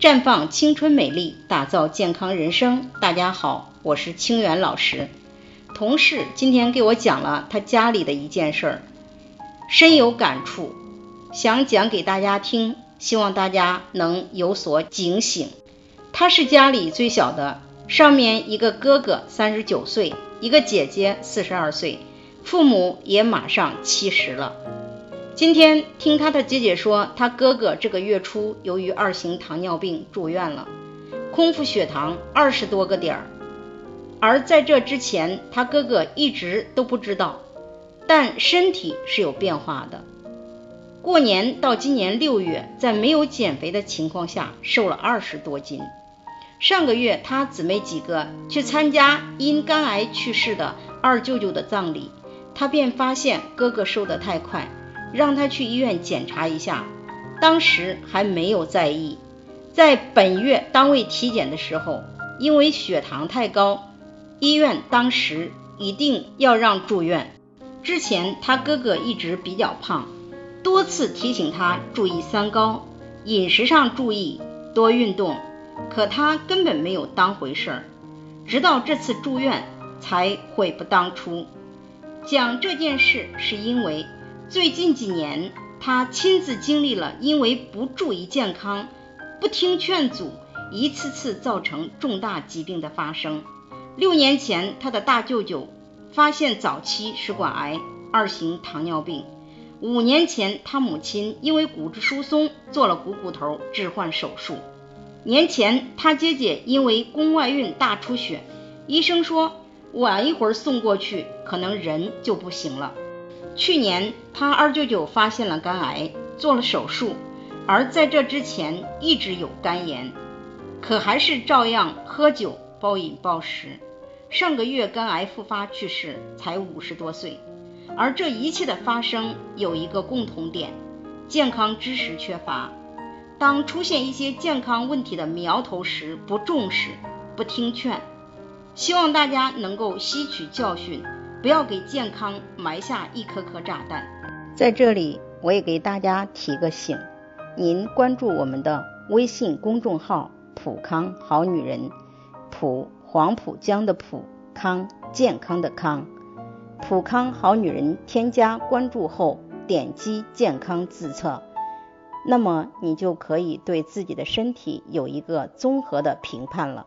绽放青春美丽，打造健康人生。大家好，我是清源老师。同事今天给我讲了他家里的一件事儿，深有感触，想讲给大家听，希望大家能有所警醒。他是家里最小的，上面一个哥哥三十九岁，一个姐姐四十二岁，父母也马上七十了。今天听他的姐姐说，他哥哥这个月初由于二型糖尿病住院了，空腹血糖二十多个点儿。而在这之前，他哥哥一直都不知道，但身体是有变化的。过年到今年六月，在没有减肥的情况下，瘦了二十多斤。上个月，他姊妹几个去参加因肝癌去世的二舅舅的葬礼，他便发现哥哥瘦得太快。让他去医院检查一下，当时还没有在意。在本月单位体检的时候，因为血糖太高，医院当时一定要让住院。之前他哥哥一直比较胖，多次提醒他注意三高，饮食上注意，多运动，可他根本没有当回事儿。直到这次住院才悔不当初。讲这件事是因为。最近几年，他亲自经历了因为不注意健康、不听劝阻，一次次造成重大疾病的发生。六年前，他的大舅舅发现早期食管癌、二型糖尿病；五年前，他母亲因为骨质疏松做了股骨头置换手术；年前，他姐姐因为宫外孕大出血，医生说晚一会儿送过去，可能人就不行了。去年，他二舅舅发现了肝癌，做了手术，而在这之前一直有肝炎，可还是照样喝酒、暴饮暴食。上个月肝癌复发去世，才五十多岁。而这一切的发生有一个共同点：健康知识缺乏。当出现一些健康问题的苗头时，不重视、不听劝。希望大家能够吸取教训。不要给健康埋下一颗颗炸弹。在这里，我也给大家提个醒：您关注我们的微信公众号“普康好女人”，普黄浦江的普康健康的康，普康好女人。添加关注后，点击健康自测，那么你就可以对自己的身体有一个综合的评判了。